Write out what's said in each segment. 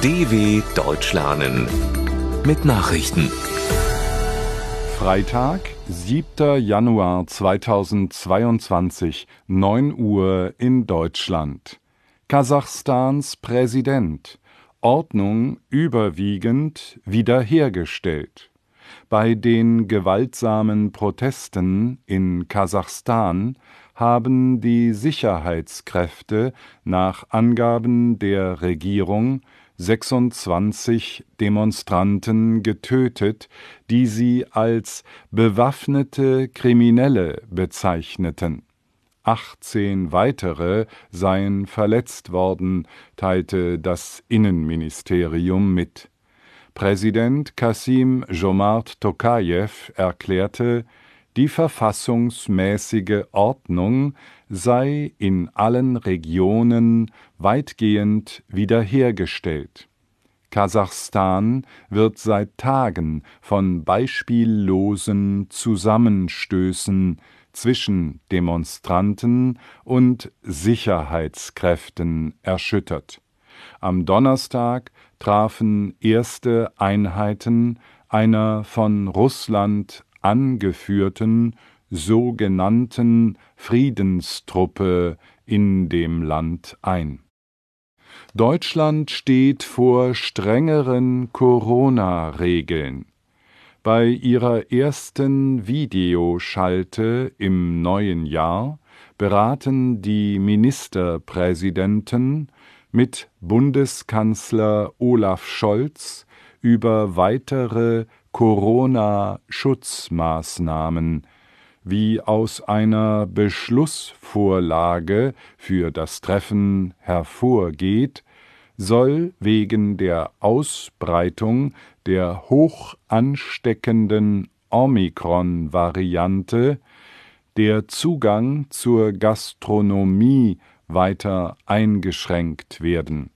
DW Deutsch lernen mit Nachrichten. Freitag, 7. Januar 2022, 9 Uhr in Deutschland. Kasachstans Präsident. Ordnung überwiegend wiederhergestellt. Bei den gewaltsamen Protesten in Kasachstan haben die Sicherheitskräfte nach Angaben der Regierung 26 Demonstranten getötet, die sie als bewaffnete Kriminelle bezeichneten. 18 weitere seien verletzt worden, teilte das Innenministerium mit. Präsident Kasim Jomart Tokajew erklärte, die verfassungsmäßige Ordnung sei in allen Regionen weitgehend wiederhergestellt. Kasachstan wird seit Tagen von beispiellosen Zusammenstößen zwischen Demonstranten und Sicherheitskräften erschüttert. Am Donnerstag trafen erste Einheiten einer von Russland angeführten sogenannten Friedenstruppe in dem Land ein. Deutschland steht vor strengeren Corona-Regeln. Bei ihrer ersten Videoschalte im neuen Jahr beraten die Ministerpräsidenten mit Bundeskanzler Olaf Scholz über weitere Corona-Schutzmaßnahmen, wie aus einer Beschlussvorlage für das Treffen hervorgeht, soll wegen der Ausbreitung der hoch ansteckenden Omikron-Variante der Zugang zur Gastronomie weiter eingeschränkt werden.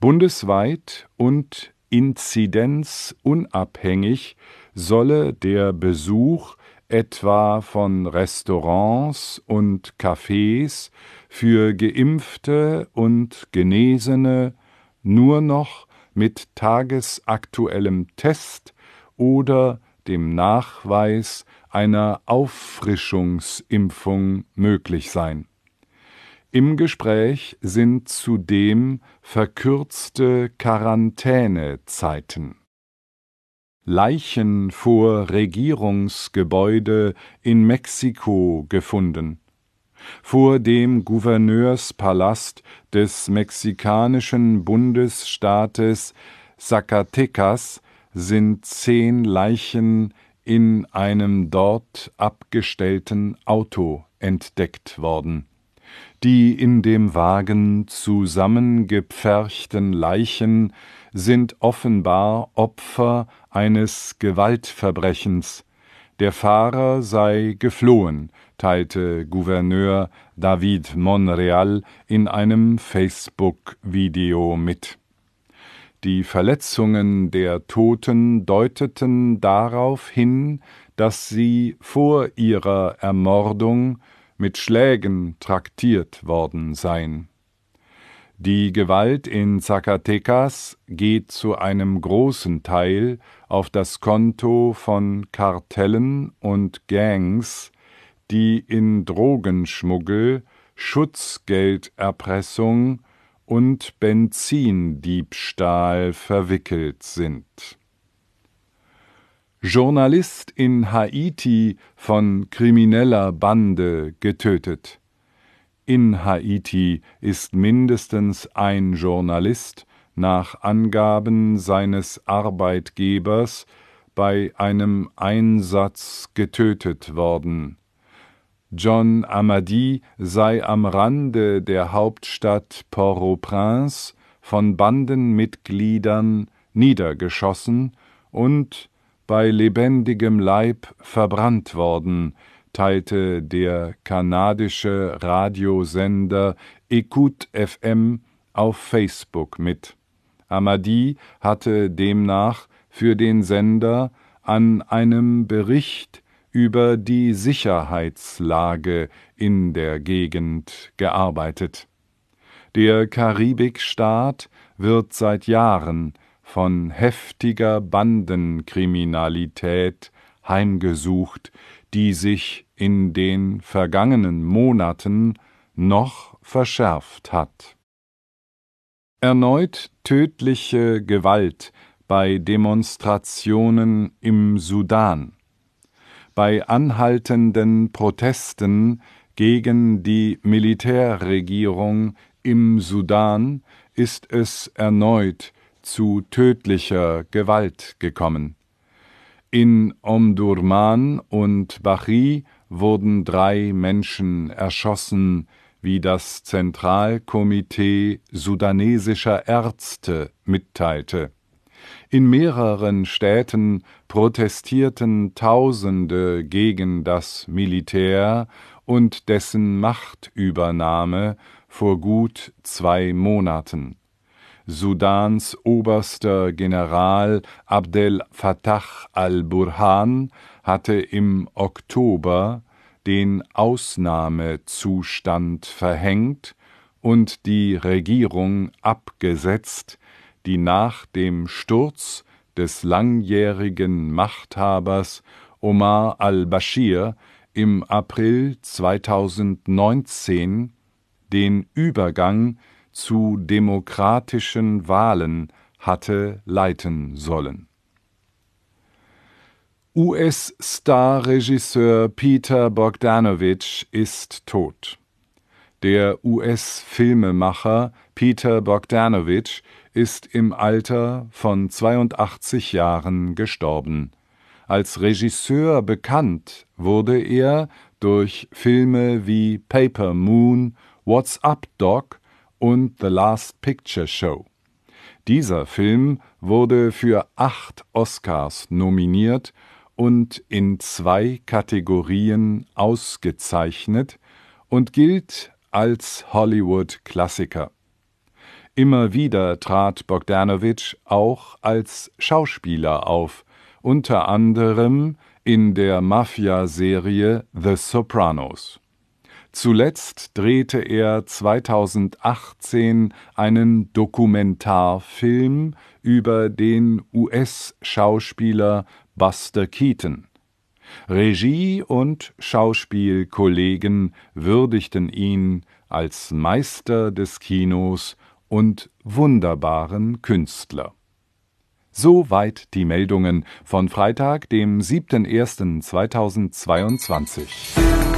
Bundesweit und inzidenzunabhängig solle der Besuch etwa von Restaurants und Cafés für Geimpfte und Genesene nur noch mit tagesaktuellem Test oder dem Nachweis einer Auffrischungsimpfung möglich sein. Im Gespräch sind zudem verkürzte Quarantänezeiten. Leichen vor Regierungsgebäude in Mexiko gefunden. Vor dem Gouverneurspalast des mexikanischen Bundesstaates Zacatecas sind zehn Leichen in einem dort abgestellten Auto entdeckt worden die in dem Wagen zusammengepferchten Leichen sind offenbar Opfer eines Gewaltverbrechens. Der Fahrer sei geflohen, teilte Gouverneur David Monreal in einem Facebook-Video mit. Die Verletzungen der Toten deuteten darauf hin, dass sie vor ihrer Ermordung mit Schlägen traktiert worden sein. Die Gewalt in Zacatecas geht zu einem großen Teil auf das Konto von Kartellen und Gangs, die in Drogenschmuggel, Schutzgelderpressung und Benzindiebstahl verwickelt sind Journalist in Haiti von krimineller Bande getötet. In Haiti ist mindestens ein Journalist nach Angaben seines Arbeitgebers bei einem Einsatz getötet worden. John Amadi sei am Rande der Hauptstadt Port-au-Prince von Bandenmitgliedern niedergeschossen und bei lebendigem Leib verbrannt worden, teilte der kanadische Radiosender Écoute FM auf Facebook mit. Amadi hatte demnach für den Sender an einem Bericht über die Sicherheitslage in der Gegend gearbeitet. Der Karibikstaat wird seit Jahren von heftiger Bandenkriminalität heimgesucht, die sich in den vergangenen Monaten noch verschärft hat. Erneut tödliche Gewalt bei Demonstrationen im Sudan, bei anhaltenden Protesten gegen die Militärregierung im Sudan ist es erneut zu tödlicher Gewalt gekommen. In Omdurman und Bachri wurden drei Menschen erschossen, wie das Zentralkomitee sudanesischer Ärzte mitteilte. In mehreren Städten protestierten Tausende gegen das Militär und dessen Machtübernahme vor gut zwei Monaten. Sudans oberster General Abdel Fattah al-Burhan hatte im Oktober den Ausnahmezustand verhängt und die Regierung abgesetzt, die nach dem Sturz des langjährigen Machthabers Omar al-Bashir im April 2019 den Übergang zu demokratischen Wahlen hatte leiten sollen US-Star-Regisseur Peter Bogdanovich ist tot. Der US-Filmemacher Peter Bogdanovich ist im Alter von 82 Jahren gestorben. Als Regisseur bekannt wurde er durch Filme wie Paper Moon, What's Up Doc und The Last Picture Show. Dieser Film wurde für acht Oscars nominiert und in zwei Kategorien ausgezeichnet und gilt als Hollywood-Klassiker. Immer wieder trat Bogdanovich auch als Schauspieler auf, unter anderem in der Mafia-Serie The Sopranos. Zuletzt drehte er 2018 einen Dokumentarfilm über den US-Schauspieler Buster Keaton. Regie und Schauspielkollegen würdigten ihn als Meister des Kinos und wunderbaren Künstler. Soweit die Meldungen von Freitag, dem 7.01.2022.